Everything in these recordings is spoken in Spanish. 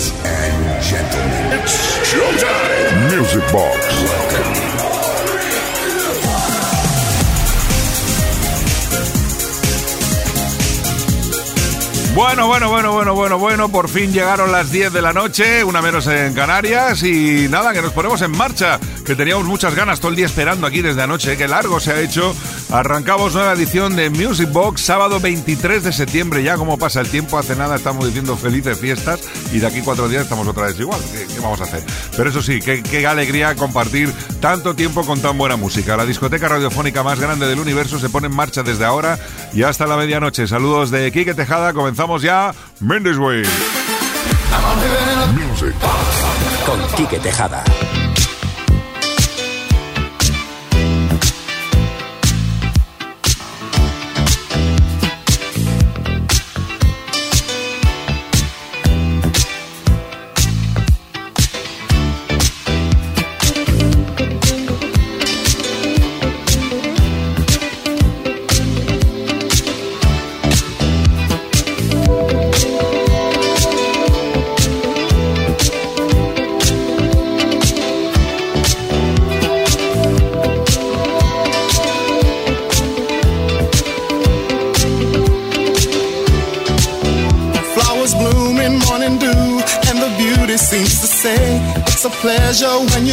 Ladies and gentlemen, it's showtime. Music Box. Bueno, bueno, bueno, bueno, bueno, bueno, por fin llegaron las 10 de la noche, una menos en Canarias y nada, que nos ponemos en marcha, que teníamos muchas ganas todo el día esperando aquí desde anoche, que largo se ha hecho. Arrancamos nueva edición de Music Box, sábado 23 de septiembre, ya como pasa el tiempo, hace nada estamos diciendo felices fiestas y de aquí cuatro días estamos otra vez igual, ¿qué, vamos a hacer? Pero eso sí, qué, qué alegría compartir tanto tiempo con tan buena música. La discoteca radiofónica más grande del universo se pone en marcha desde ahora y hasta la medianoche. Saludos de Quique Tejada, comenzamos ya Mendes Way. Music con Quique Tejada.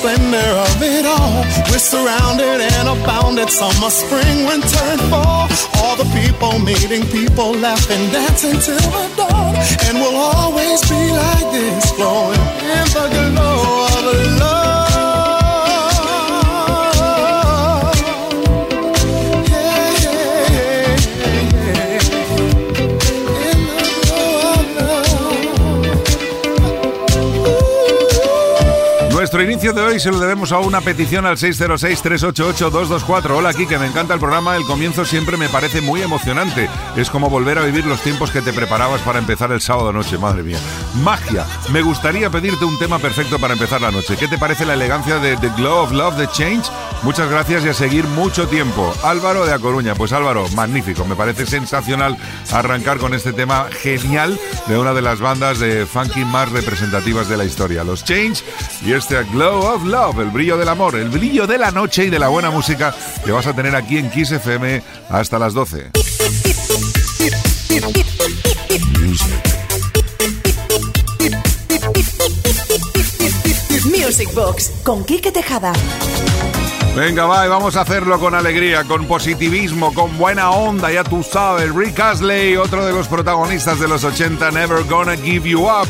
Splendor of it all. We're surrounded and abounded, summer, spring, winter, and fall. All the people meeting people, laughing, dancing till the dawn. And we'll always be like this, flowing in the glow of love. Nuestro inicio de hoy se lo debemos a una petición al 606-388-224. Hola, que me encanta el programa. El comienzo siempre me parece muy emocionante. Es como volver a vivir los tiempos que te preparabas para empezar el sábado noche. Madre mía. Magia. Me gustaría pedirte un tema perfecto para empezar la noche. ¿Qué te parece la elegancia de The Glow of Love, The Change? Muchas gracias y a seguir mucho tiempo. Álvaro de A Coruña. Pues Álvaro, magnífico. Me parece sensacional arrancar con este tema genial de una de las bandas de funky más representativas de la historia. Los Change y este Glow of Love, el brillo del amor, el brillo de la noche y de la buena música que vas a tener aquí en Kiss FM hasta las 12. Music. Music Box con Quique Tejada. Venga, va, y vamos a hacerlo con alegría, con positivismo, con buena onda, ya tú sabes. Rick Astley, otro de los protagonistas de los 80, Never Gonna Give You Up.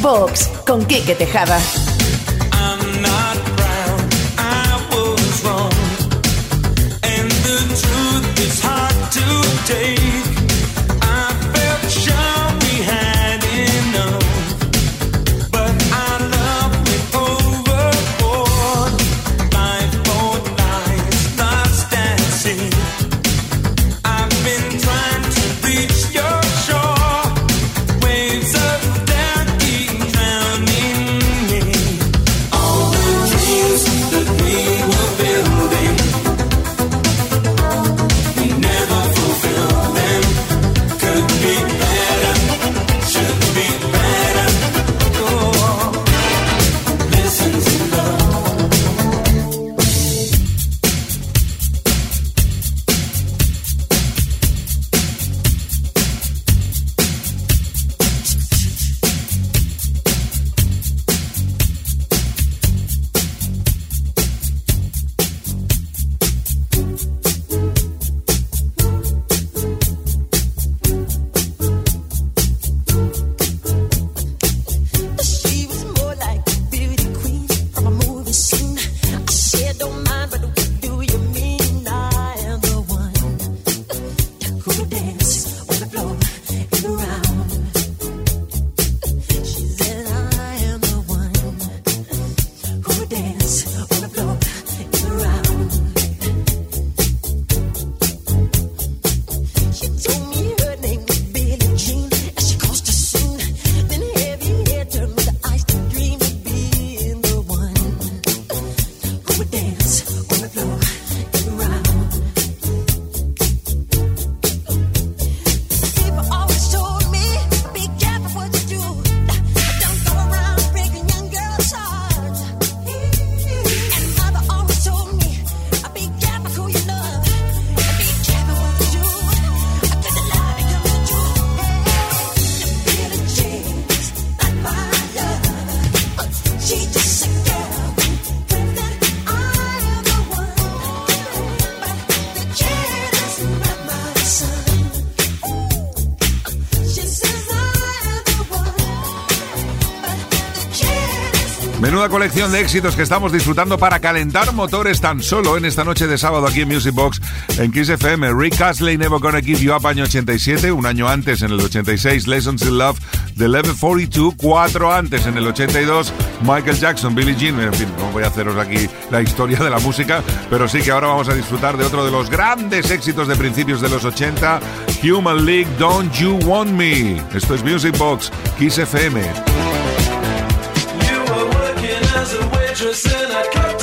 Box con Quique Tejada. Menuda colección de éxitos que estamos disfrutando para calentar motores tan solo en esta noche de sábado aquí en Music Box en Kiss FM. Rick Astley, Never Gonna Give You Up, año 87. Un año antes, en el 86, Lessons in Love de Level 42. Cuatro antes, en el 82, Michael Jackson, Billie Jean. En fin, no voy a haceros aquí la historia de la música, pero sí que ahora vamos a disfrutar de otro de los grandes éxitos de principios de los 80, Human League, Don't You Want Me. Esto es Music Box, Kiss FM. Waitress in a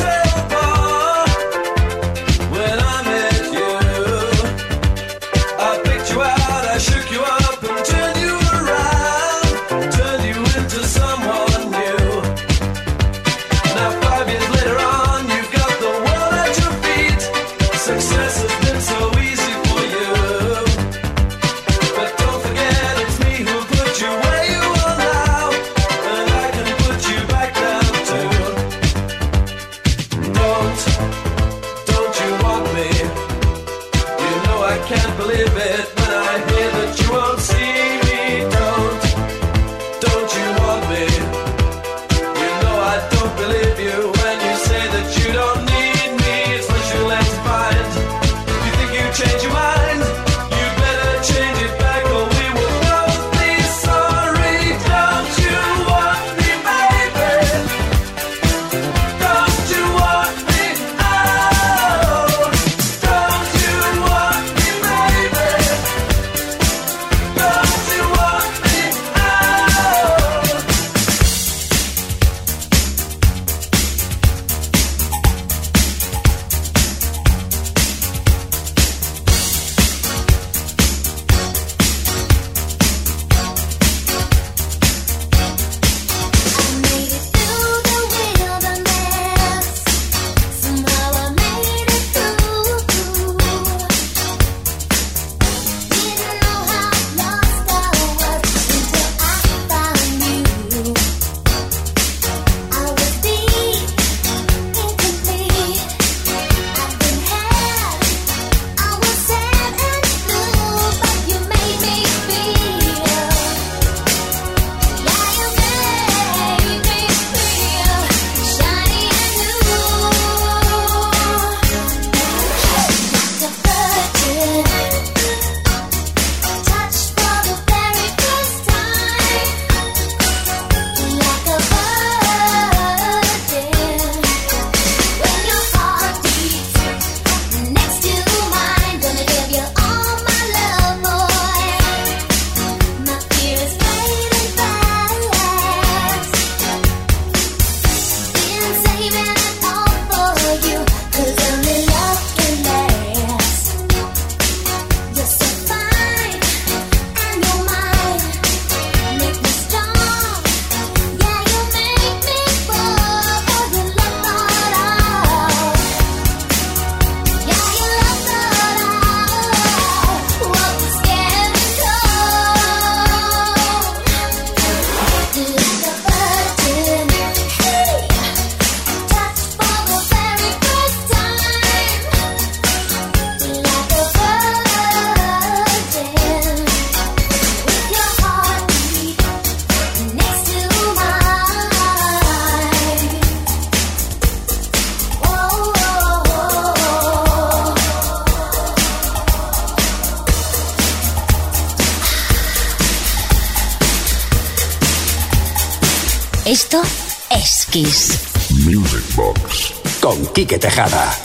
Music Box. Con Quique Tejada.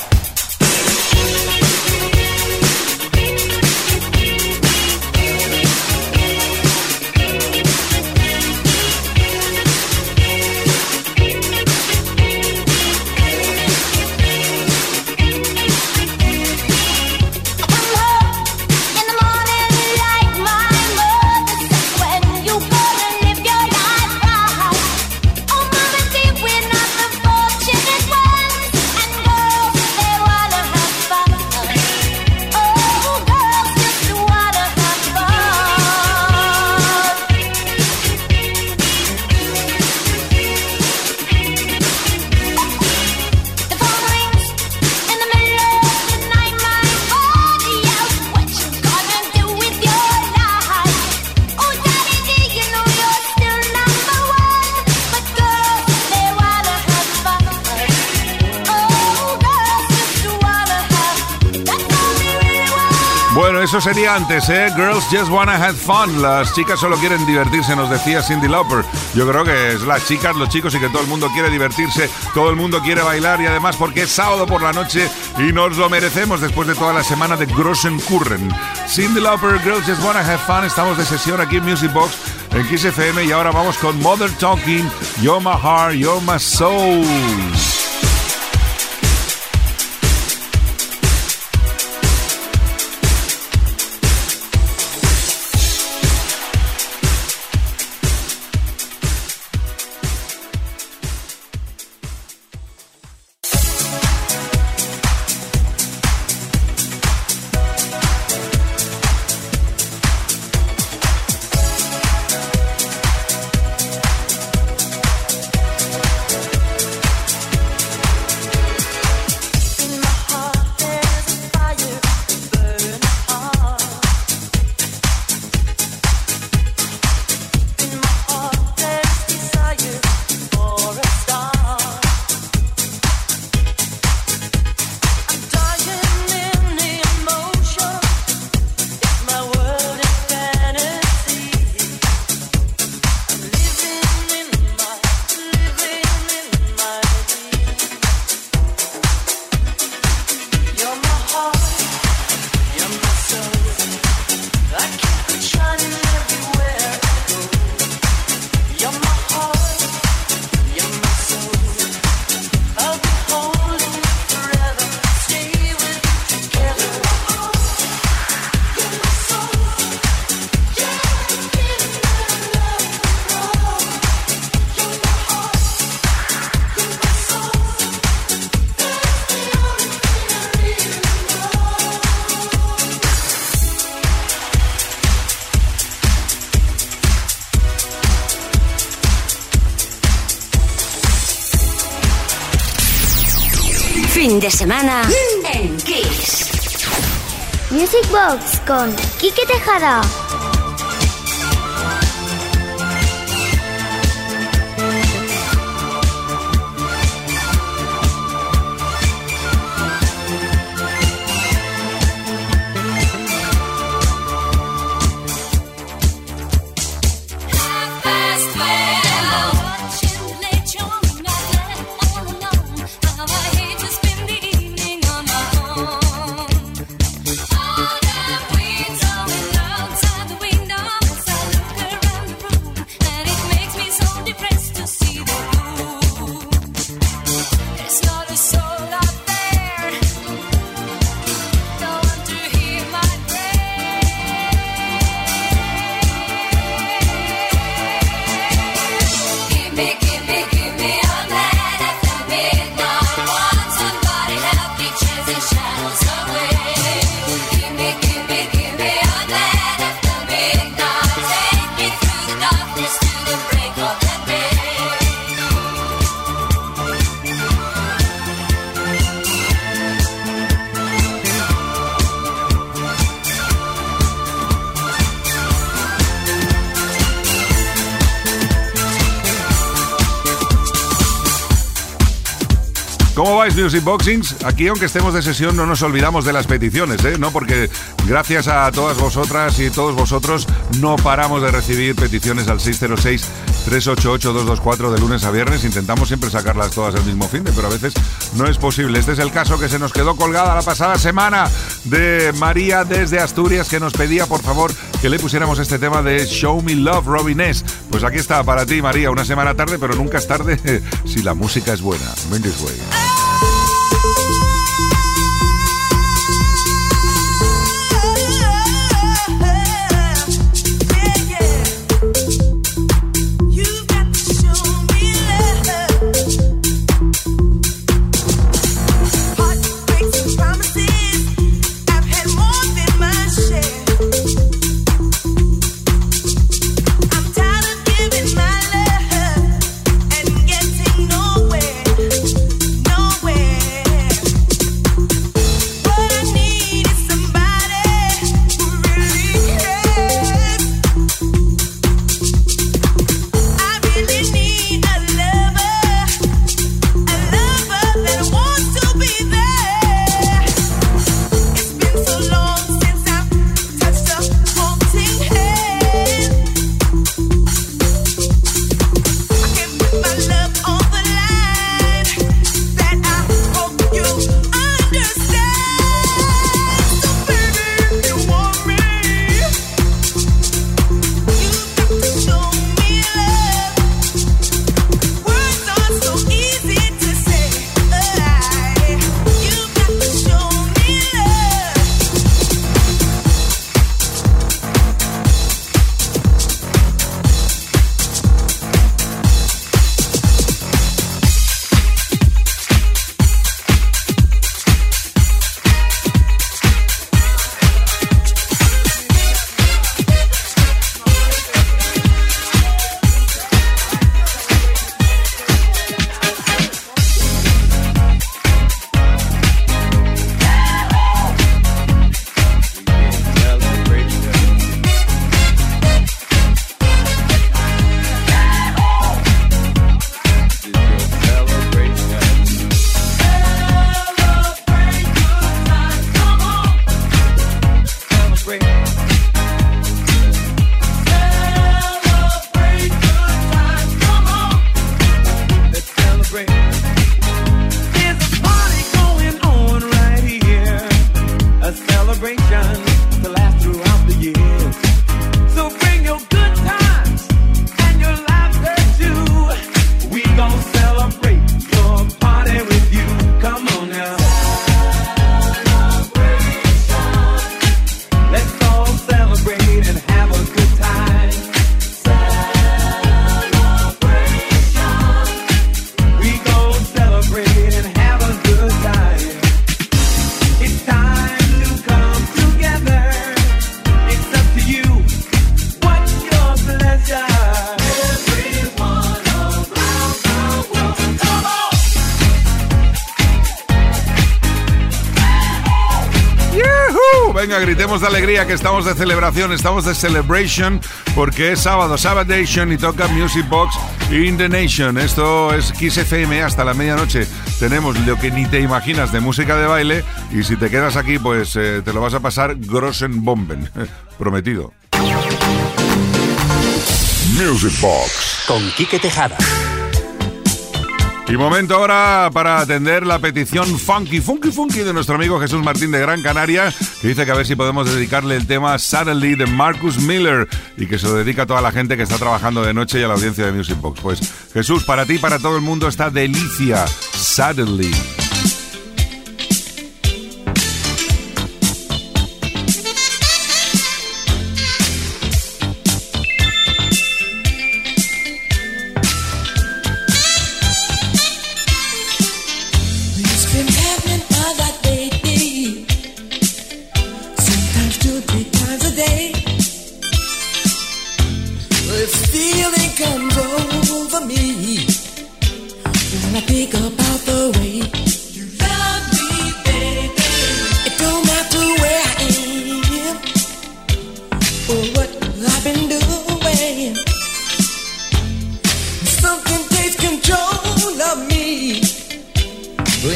Eso sería antes, ¿eh? Girls just wanna have fun. Las chicas solo quieren divertirse, nos decía Cindy Lauper. Yo creo que es las chicas, los chicos y que todo el mundo quiere divertirse, todo el mundo quiere bailar y además porque es sábado por la noche y nos lo merecemos después de toda la semana de Grossen Curren. Cindy Lauper, Girls just wanna have fun. Estamos de sesión aquí en Music Box en Kiss y ahora vamos con Mother Talking, You're My Heart, You're My Soul. Con Quique Tejada. ¿Cómo vais, Music Boxings? Aquí, aunque estemos de sesión, no nos olvidamos de las peticiones, ¿eh? ¿No? Porque gracias a todas vosotras y todos vosotros no paramos de recibir peticiones al 606-388-224 de lunes a viernes. Intentamos siempre sacarlas todas el mismo fin de, pero a veces no es posible. Este es el caso que se nos quedó colgada la pasada semana de María desde Asturias, que nos pedía, por favor, que le pusiéramos este tema de Show Me Love, Robin S. Pues aquí está para ti, María, una semana tarde, pero nunca es tarde si la música es buena. Mendes Way. Gritemos de alegría que estamos de celebración, estamos de celebration, porque es sábado, Sabadation y toca Music Box in the Nation. Esto es Kiss FM hasta la medianoche. Tenemos lo que ni te imaginas de música de baile y si te quedas aquí, pues eh, te lo vas a pasar grossen bomben. Prometido. Music Box con Quique Tejada. Y momento ahora para atender la petición funky, funky, funky de nuestro amigo Jesús Martín de Gran Canaria, que dice que a ver si podemos dedicarle el tema Suddenly de Marcus Miller y que se lo dedica a toda la gente que está trabajando de noche y a la audiencia de Music Box. Pues Jesús, para ti y para todo el mundo está delicia, Suddenly.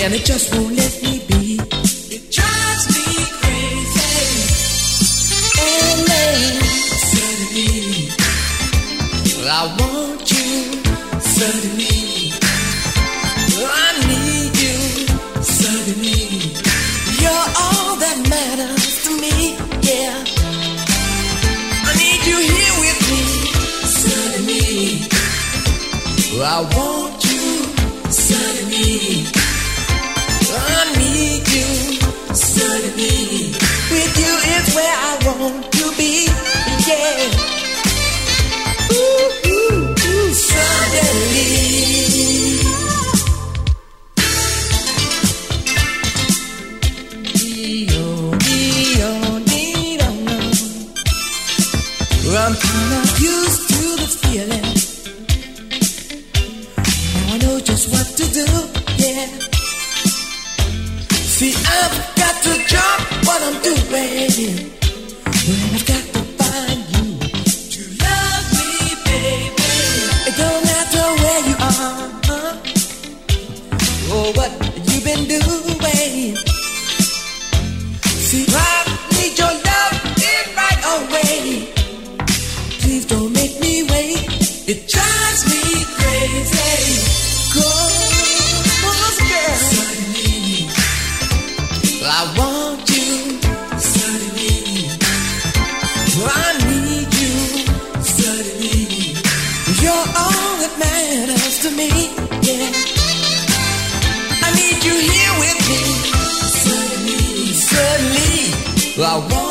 and it just won't let me matters to me. Yeah. I need you here with me. Suddenly, suddenly, I want.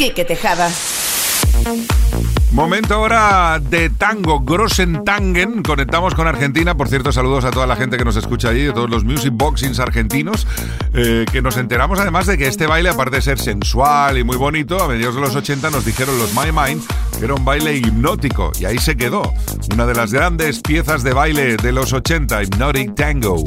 Quique Tejada. Momento ahora de tango, Tangen. Conectamos con Argentina. Por cierto, saludos a toda la gente que nos escucha allí, a todos los music boxings argentinos, eh, que nos enteramos además de que este baile, aparte de ser sensual y muy bonito, a mediados de los 80 nos dijeron los My Mind que era un baile hipnótico. Y ahí se quedó. Una de las grandes piezas de baile de los 80, Hypnotic Tango.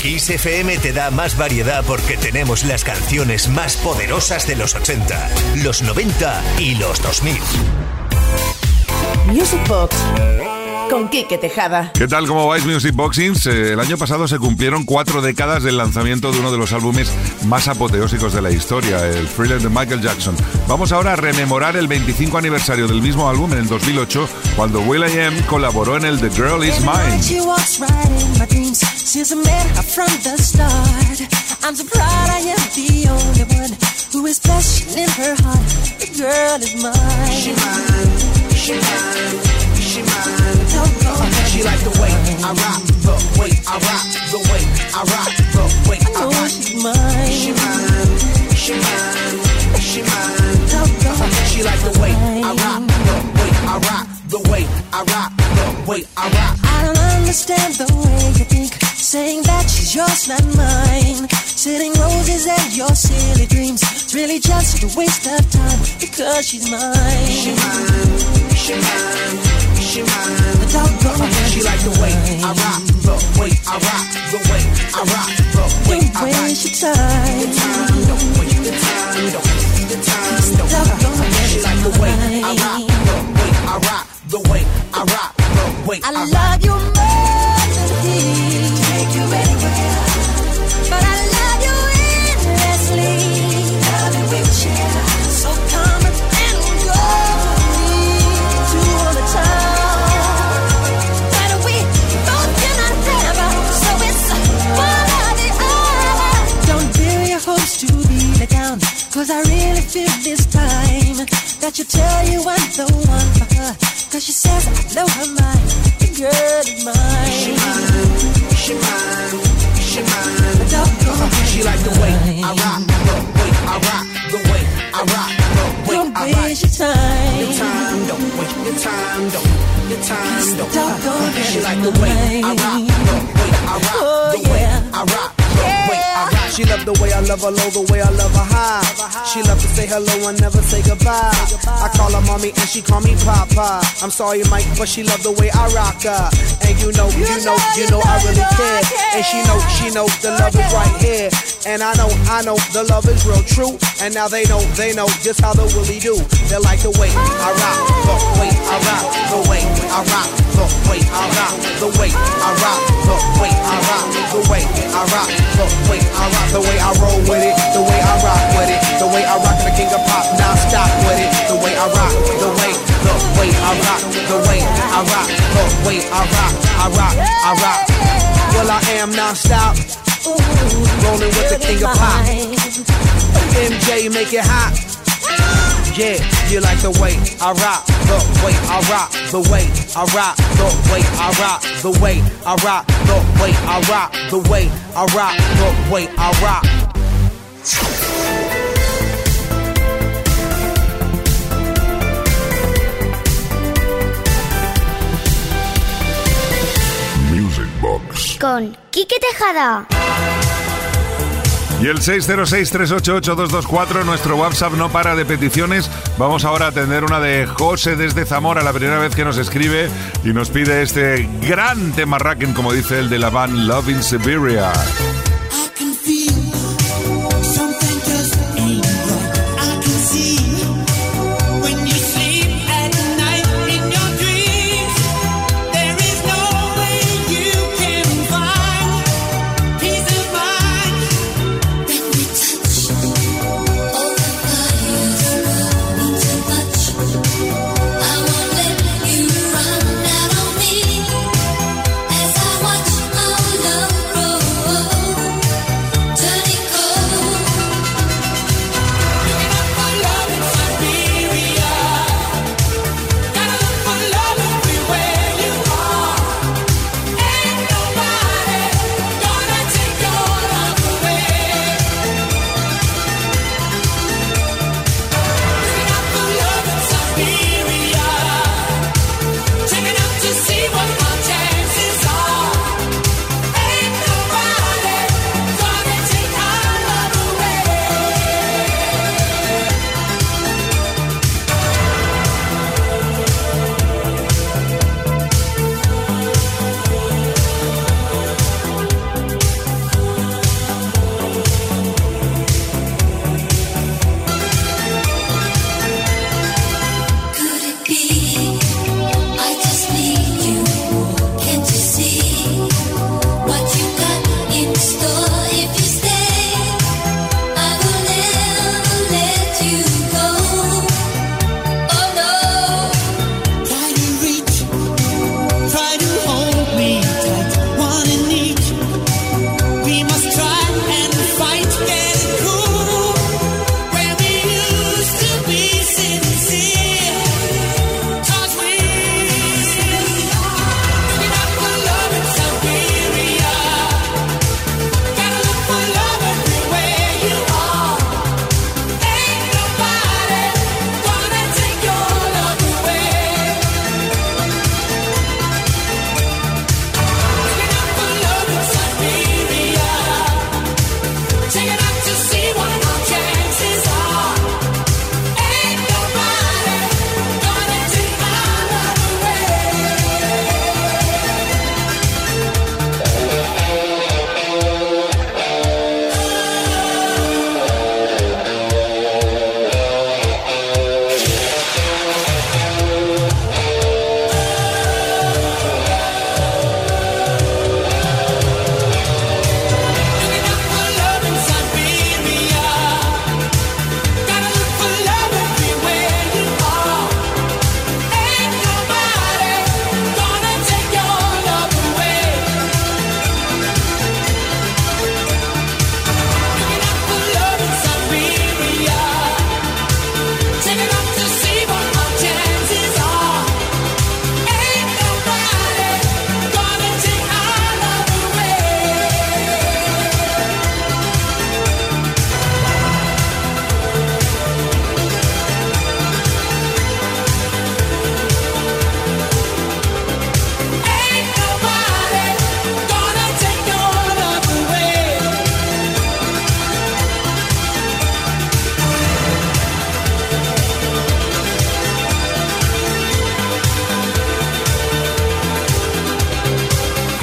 Kiss te da más variedad porque tenemos las canciones más poderosas de los 80, los 90 y los 2000. Music Box con Kike Tejada. ¿Qué tal? ¿Cómo vais, Music Boxings? Eh, el año pasado se cumplieron cuatro décadas del lanzamiento de uno de los álbumes más apoteósicos de la historia, el Thriller de Michael Jackson. Vamos ahora a rememorar el 25 aniversario del mismo álbum en el 2008, cuando Will.i.am colaboró en el The Girl Is Mine. She She like the way I rock, the way I rock, the way I rock, the way I rock. She's mine. She mine. She mine. She mine. She like the way I rock, the way I rock, the way I rock, the way I rock. I don't understand the way you think, saying that she's yours, not mine. Sitting roses at your silly dreams. It's really just a waste of time because she's mine. She mine. She mine she mine. The doggone She like the way I rock, the way I rock, the way I rock, the way I rock. Waste your time. The time, don't waste the time, don't waste the time, don't waste She like the way I rock, the way I rock, the way I rock, the way I rock. I love you more Cause I really feel this time that you tell you I'm the one for her. Cause she says I know her mind. The girl is mine. She mine, she mine, she mine. She like the way I rock, the way I rock, the way I rock, the way don't I rock. Don't waste your time. Your time, don't waste your time, don't your time, don't. she like the way I rock, the way I rock, oh, the way I rock. She love the way I love her low, the way I love her high. She love to say hello and never say goodbye. I call her mommy and she call me papa. I'm sorry, Mike, but she love the way I rock her. And you know, you know, you know I really care. And she know, she know the love is right here. And I know, I know the love is real true. And now they know, they know just how the willie do. They like the way I rock, the way I rock, the way I rock, the way I rock, the way I rock, the way I rock, the way I rock, the way I rock the way I roll with it, the way I rock with it, the way I rock the king of pop, now stop with it, the way I rock, the way, the way I rock, the way I rock, the way I rock, I rock, I rock. Well, I am non-stop, rolling with the king of pop. MJ, make it hot. Yeah, you like the way I rock, the way I rock, the way I rock, the way I rock, the way I rock, the way I rock, the way I rock, the way I rock. Music Box. Con Quique Tejada. Y el 606-388-224, nuestro WhatsApp no para de peticiones. Vamos ahora a tener una de José desde Zamora, la primera vez que nos escribe y nos pide este gran tema como dice el de la band Love in Siberia.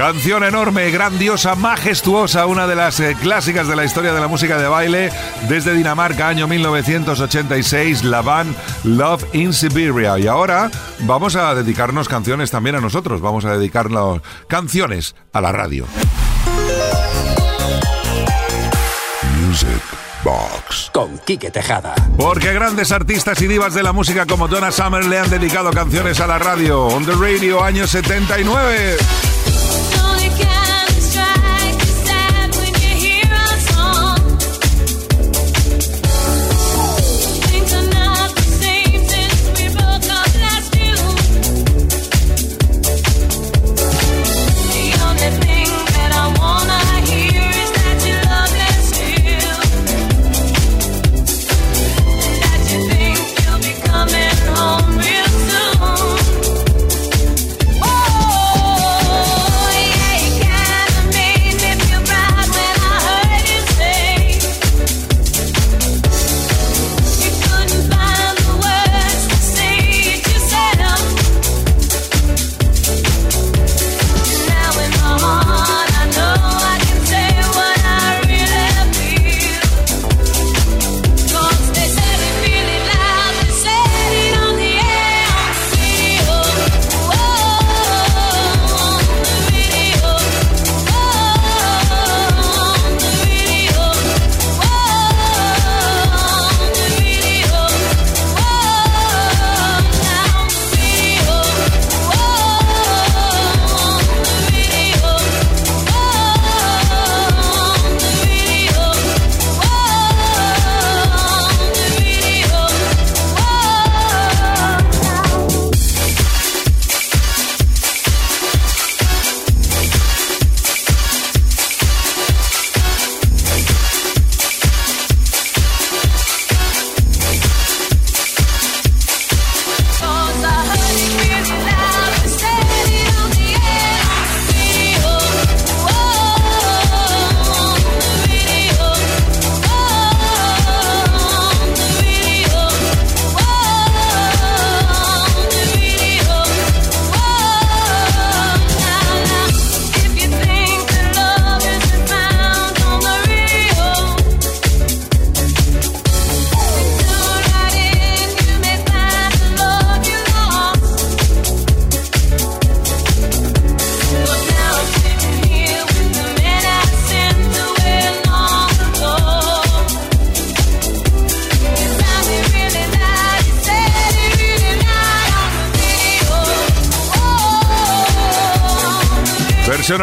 Canción enorme, grandiosa, majestuosa, una de las eh, clásicas de la historia de la música de baile desde Dinamarca, año 1986, la band Love in Siberia. Y ahora vamos a dedicarnos canciones también a nosotros, vamos a dedicarnos canciones a la radio. Music Box con Quique Tejada. Porque grandes artistas y divas de la música como Donna Summer le han dedicado canciones a la radio. On the Radio, año 79.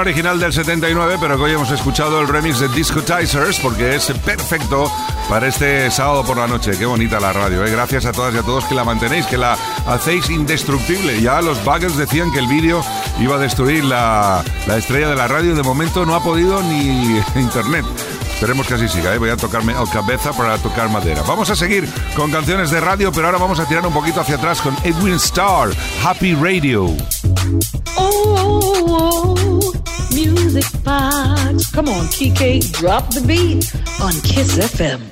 Original del 79, pero que hoy hemos escuchado el remix de Discotizers porque es perfecto para este sábado por la noche. Qué bonita la radio, ¿eh? Gracias a todas y a todos que la mantenéis, que la hacéis indestructible. Ya los buggers decían que el vídeo iba a destruir la, la estrella de la radio. De momento no ha podido ni internet. Esperemos que así siga, ¿eh? voy a tocarme al cabeza para tocar madera. Vamos a seguir con canciones de radio, pero ahora vamos a tirar un poquito hacia atrás con Edwin Starr, Happy Radio. Music box. Come on, Kike, drop the beat on Kiss FM.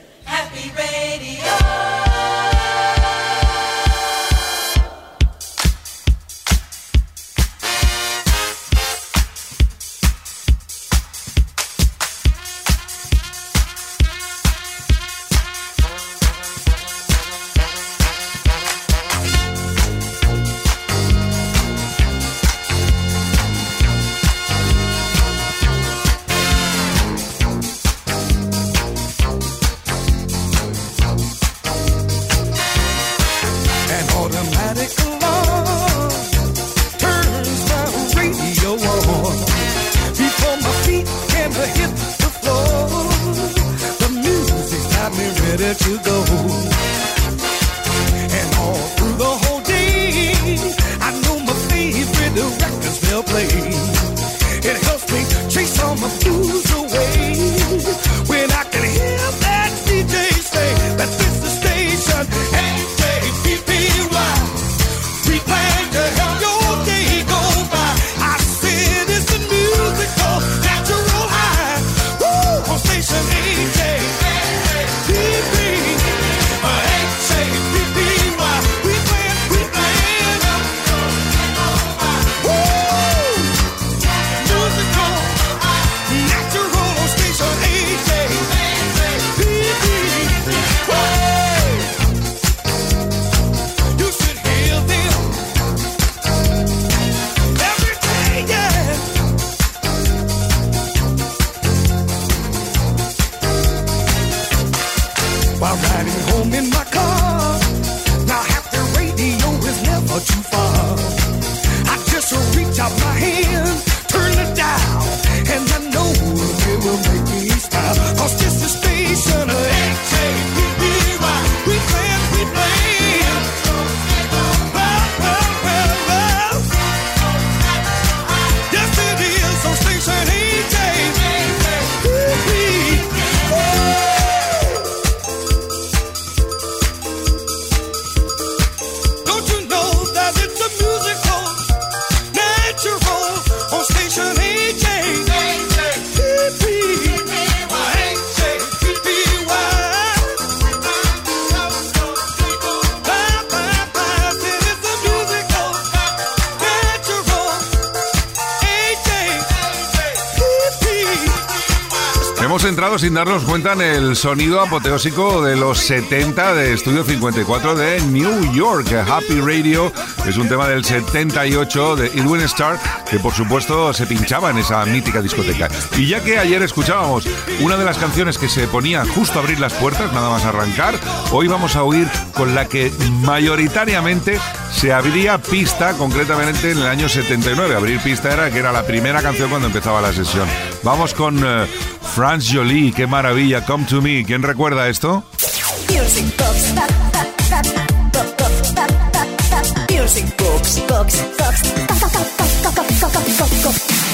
terminar nos cuentan el sonido apoteósico de los 70 de Estudio 54 de New York. Happy Radio es un tema del 78 de Edwin Starr que por supuesto se pinchaba en esa mítica discoteca. Y ya que ayer escuchábamos una de las canciones que se ponía justo a abrir las puertas, nada más arrancar, hoy vamos a oír con la que mayoritariamente se abría pista, concretamente en el año 79. Abrir pista era que era la primera canción cuando empezaba la sesión. Vamos con... Eh, Franz Jolie, qué maravilla, Come to Me. ¿Quién recuerda esto?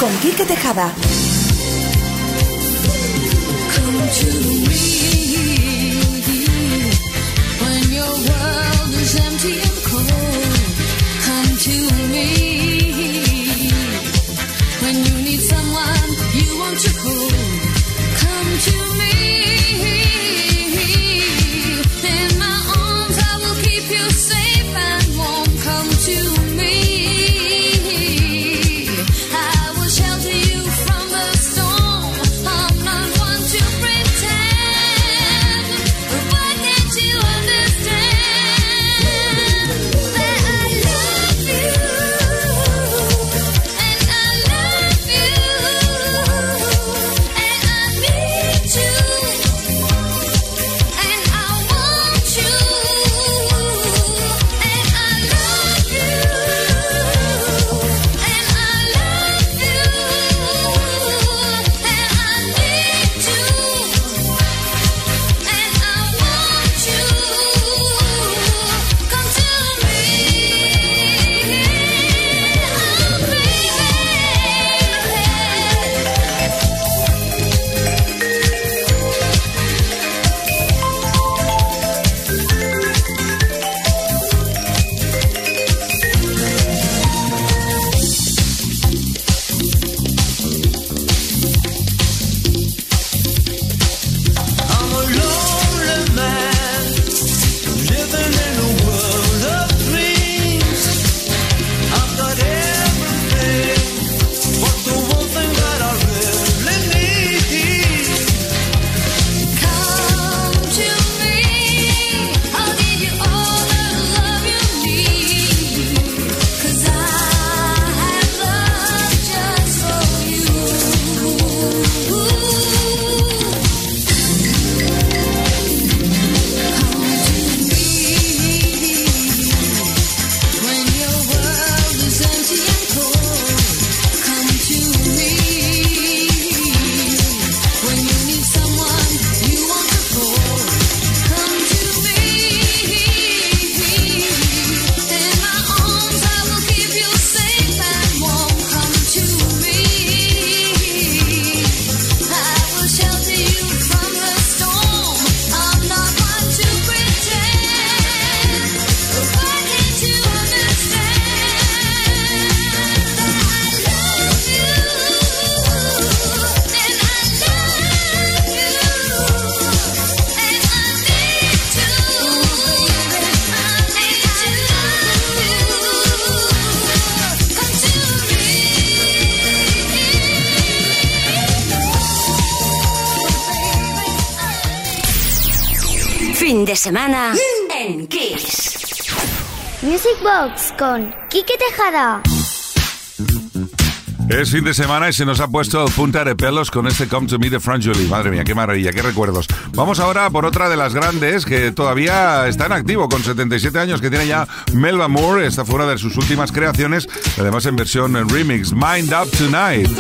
Con Quique Tejada. Come to me when your world is empty fin de semana en Kiss. Music Box con Quique Tejada. Es fin de semana y se nos ha puesto punta de pelos con este Come to Me de Frank Jolie. Madre mía, qué maravilla, qué recuerdos. Vamos ahora por otra de las grandes que todavía está en activo con 77 años que tiene ya Melba Moore. Esta fue una de sus últimas creaciones, además en versión remix, Mind Up Tonight.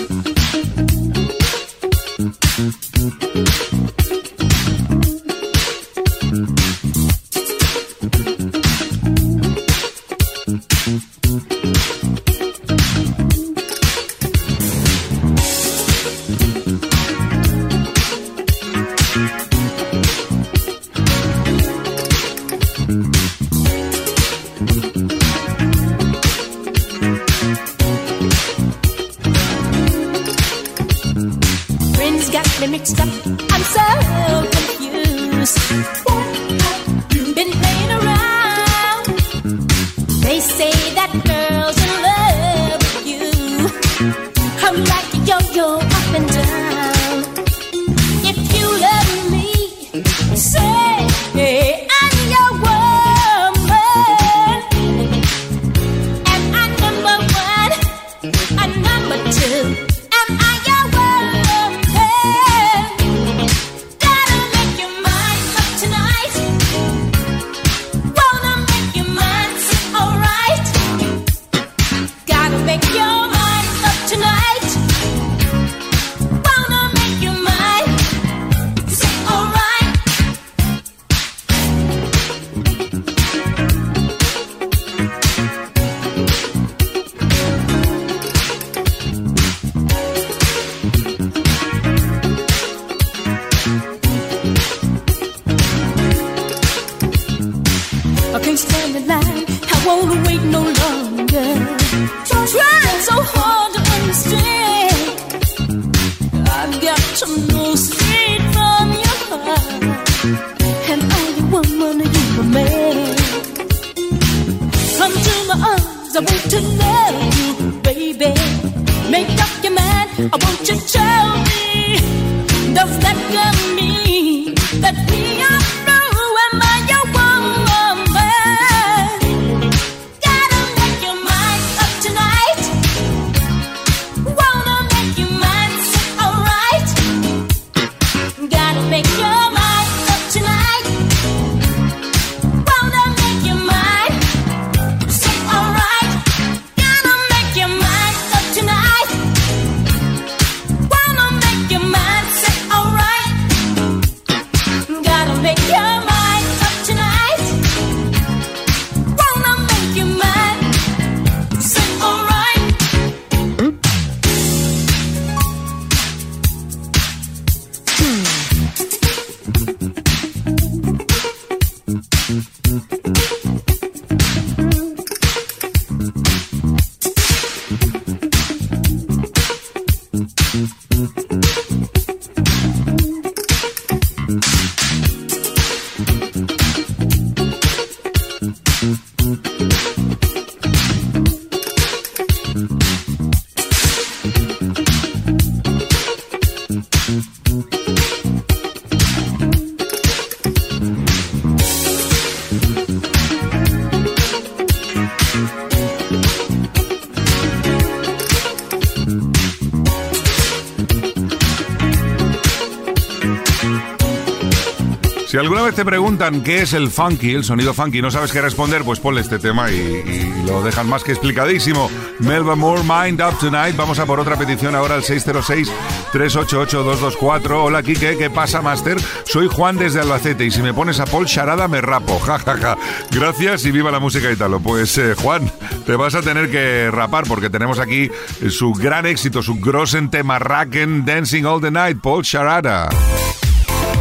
Te preguntan qué es el funky, el sonido funky, no sabes qué responder, pues ponle este tema y, lo dejan más que explicadísimo. Melba Moore, Mind Up Tonight. Vamos a por otra petición ahora al 606-388-224. Hola, Kike, ¿qué pasa, Master? Soy Juan desde Albacete y si me pones a Paul Charada me rapo. Ja, ja, ja. Gracias y viva la música italo. Pues, eh, Juan, te vas a tener que rapar porque tenemos aquí eh, su gran éxito, su grosen tema Racken Dancing All the Night, Paul Charada.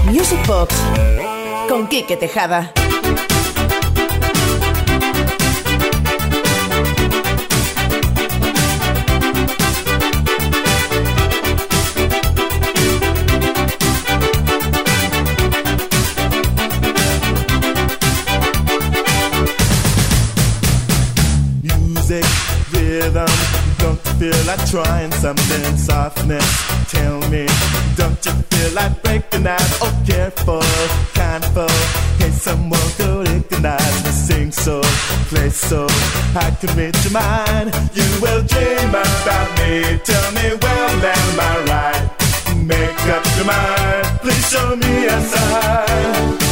Music Box con Quique Tejada. Feel like trying something softness? Tell me, don't you feel like breaking out? Oh, careful, careful. Hey, someone could recognize me. Sing so say so. I can read your mind. You will dream about me. Tell me, well, am I right? Make up your mind. Please show me a sign.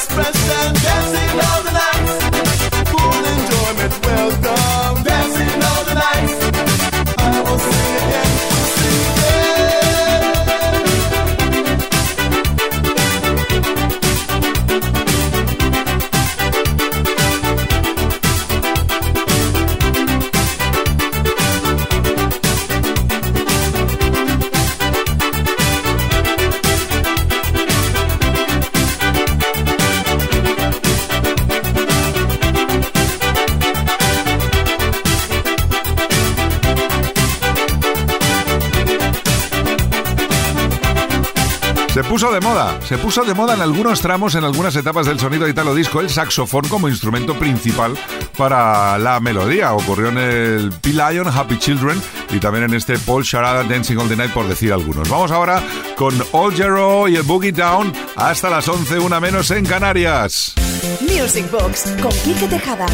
A puso de moda, se puso de moda en algunos tramos, en algunas etapas del sonido italo disco, el saxofón como instrumento principal para la melodía. Ocurrió en el P-Lion, Happy Children, y también en este Paul Sharada Dancing All the Night, por decir algunos. Vamos ahora con Old Jero y el Boogie Down hasta las 11, una menos en Canarias. Music Box con Quique Tejada.